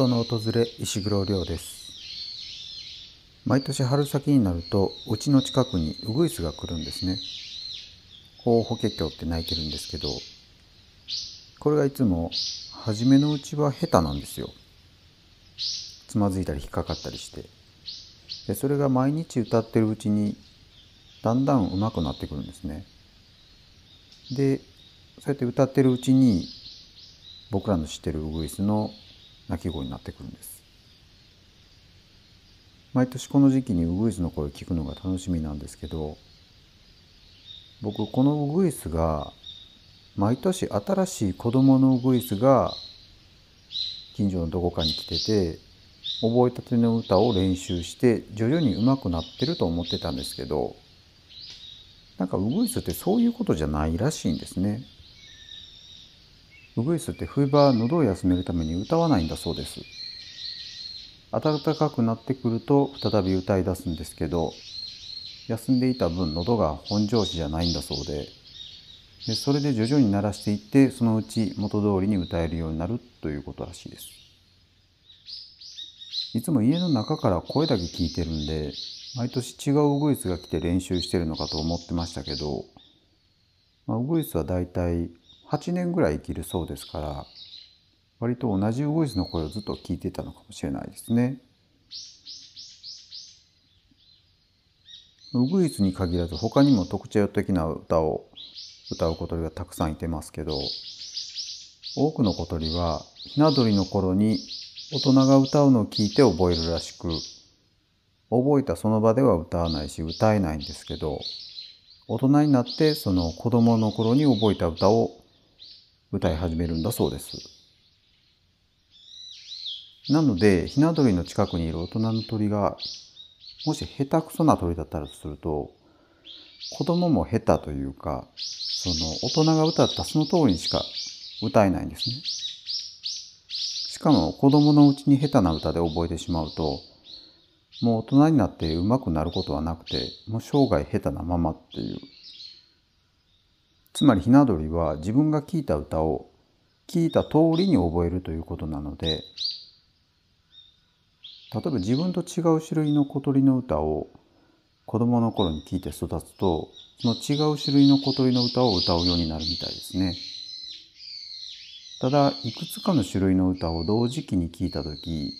音の訪れ石黒亮です。毎年春先になるとうちの近くにウグイスが来るんですね。ホウホケキョって鳴いてるんですけどこれがいつも初めのうちは下手なんですよ。つまずいたり引っかかったりして。でそれが毎日歌ってるうちにだんだん上手くなってくるんですね。でそうやって歌ってるうちに僕らの知ってるウグイスの鳴き声になってくるんです毎年この時期にウグイスの声を聞くのが楽しみなんですけど僕このウグイスが毎年新しい子供のウグイスが近所のどこかに来てて覚えたての歌を練習して徐々に上手くなってると思ってたんですけどなんかウグイスってそういうことじゃないらしいんですね。ウグイスって冬場は喉を休めるために歌わないんだそうです。暖かくなってくると再び歌い出すんですけど休んでいた分喉が本調子じゃないんだそうででそれで徐々に慣らしていってそのうち元通りに歌えるようになるということらしいです。いつも家の中から声だけ聞いてるんで毎年違うウグイスが来て練習してるのかと思ってましたけど、まあ、ウグイスはだいたい8年ぐらい生きるそうですから割と同じウグイスの声をずっと聞いてたのかもしれないですね。ウグイスに限らず他にも特徴的な歌を歌う小鳥がたくさんいてますけど多くの小鳥はひな鳥の頃に大人が歌うのを聞いて覚えるらしく覚えたその場では歌わないし歌えないんですけど大人になってその子供の頃に覚えた歌を歌い始めるんだそうです。なのでひな鳥の近くにいる大人の鳥がもし下手くそな鳥だったらとすると子供も下手というかその大人が歌ったその通りにしか歌えないんですね。しかも子供のうちに下手な歌で覚えてしまうともう大人になって上手くなることはなくて、もう生涯下手なままっていう。つまりひな鳥は自分が聴いた歌を聴いた通りに覚えるということなので、例えば自分と違う種類の小鳥の歌を子供の頃に聴いて育つと、その違う種類の小鳥の歌を歌うようになるみたいですね。ただ、いくつかの種類の歌を同時期に聴いたとき、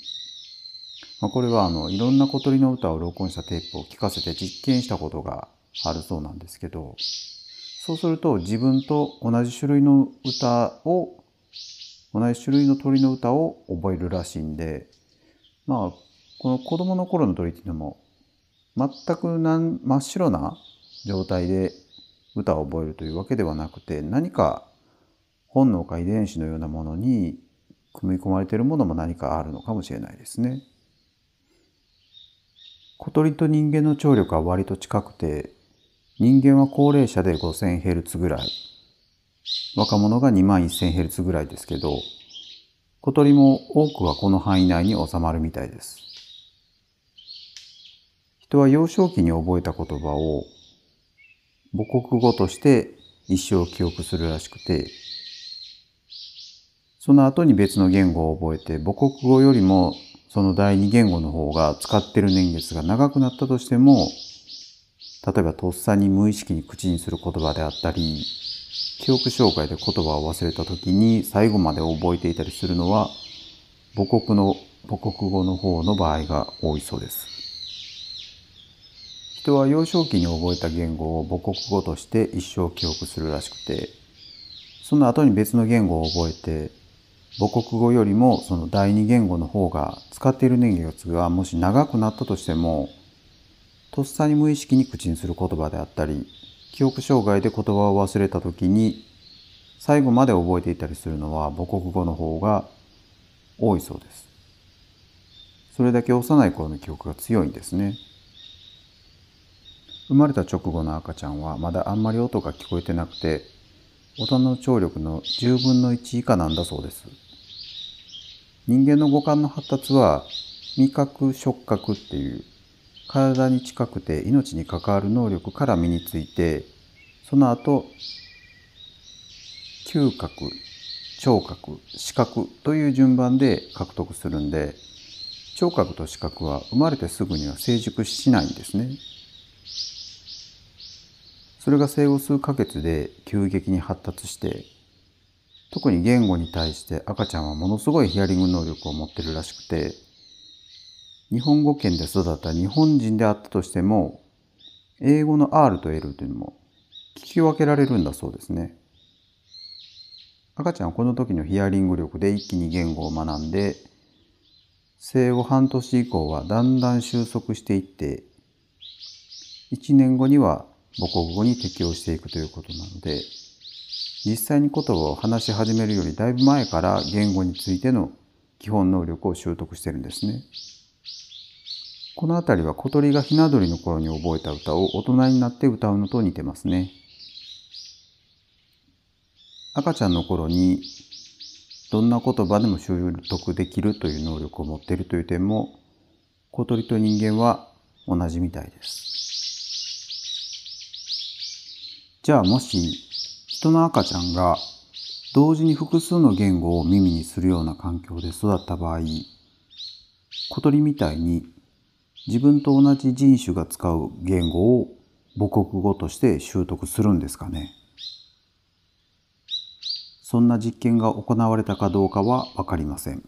まあ、これはあのいろんな小鳥の歌を録音したテープを聞かせて実験したことがあるそうなんですけどそうすると自分と同じ種類の歌を同じ種類の鳥の歌を覚えるらしいんでまあこの子供の頃の鳥っていうのも全くなん真っ白な状態で歌を覚えるというわけではなくて何か本能か遺伝子のようなものに組み込まれているものも何かあるのかもしれないですね。小鳥と人間の聴力は割と近くて、人間は高齢者で 5000Hz ぐらい、若者が2万 1000Hz ぐらいですけど、小鳥も多くはこの範囲内に収まるみたいです。人は幼少期に覚えた言葉を母国語として一生記憶するらしくて、その後に別の言語を覚えて母国語よりもその第二言語の方が使ってる年月が長くなったとしても、例えばとっさに無意識に口にする言葉であったり、記憶障害で言葉を忘れた時に最後まで覚えていたりするのは、母国の母国語の方の場合が多いそうです。人は幼少期に覚えた言語を母国語として一生記憶するらしくて、その後に別の言語を覚えて母国語よりもその第二言語の方が使っている年月がもし長くなったとしてもとっさに無意識に口にする言葉であったり記憶障害で言葉を忘れた時に最後まで覚えていたりするのは母国語の方が多いそうです。それだけ幼い頃の記憶が強いんですね。生まれた直後の赤ちゃんはまだあんまり音が聞こえてなくて大人の聴力の10分の1以下なんだそうです。人間の五感の発達は味覚触覚っていう体に近くて命に関わる能力から身についてその後嗅覚聴覚視覚という順番で獲得するんで聴覚と視覚は生まれてすぐには成熟しないんですね。それが生後数ヶ月で急激に発達して特に言語に対して赤ちゃんはものすごいヒアリング能力を持ってるらしくて日本語圏で育った日本人であったとしても英語の R と L というのも聞き分けられるんだそうですね。赤ちゃんはこの時のヒアリング力で一気に言語を学んで生後半年以降はだんだん収束していって1年後には母国語に適応していくということなので実際に言葉を話し始めるよりだいぶ前から言語についての基本能力を習得してるんですね。この辺りは小鳥がひな鳥の頃に覚えた歌を大人になって歌うのと似てますね。赤ちゃんの頃にどんな言葉でも習得できるという能力を持っているという点も小鳥と人間は同じみたいです。じゃあもし人の赤ちゃんが同時に複数の言語を耳にするような環境で育った場合小鳥みたいに自分と同じ人種が使う言語を母国語として習得するんですかね？そんな実験が行われたかどうかは分かりません。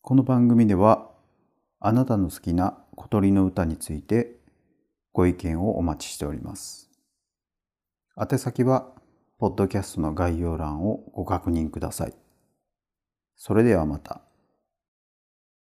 この番組ではあなたの好きな小鳥の歌についてご意見をお待ちしております。宛先はポッドキャストの概要欄をご確認ください。それではまた。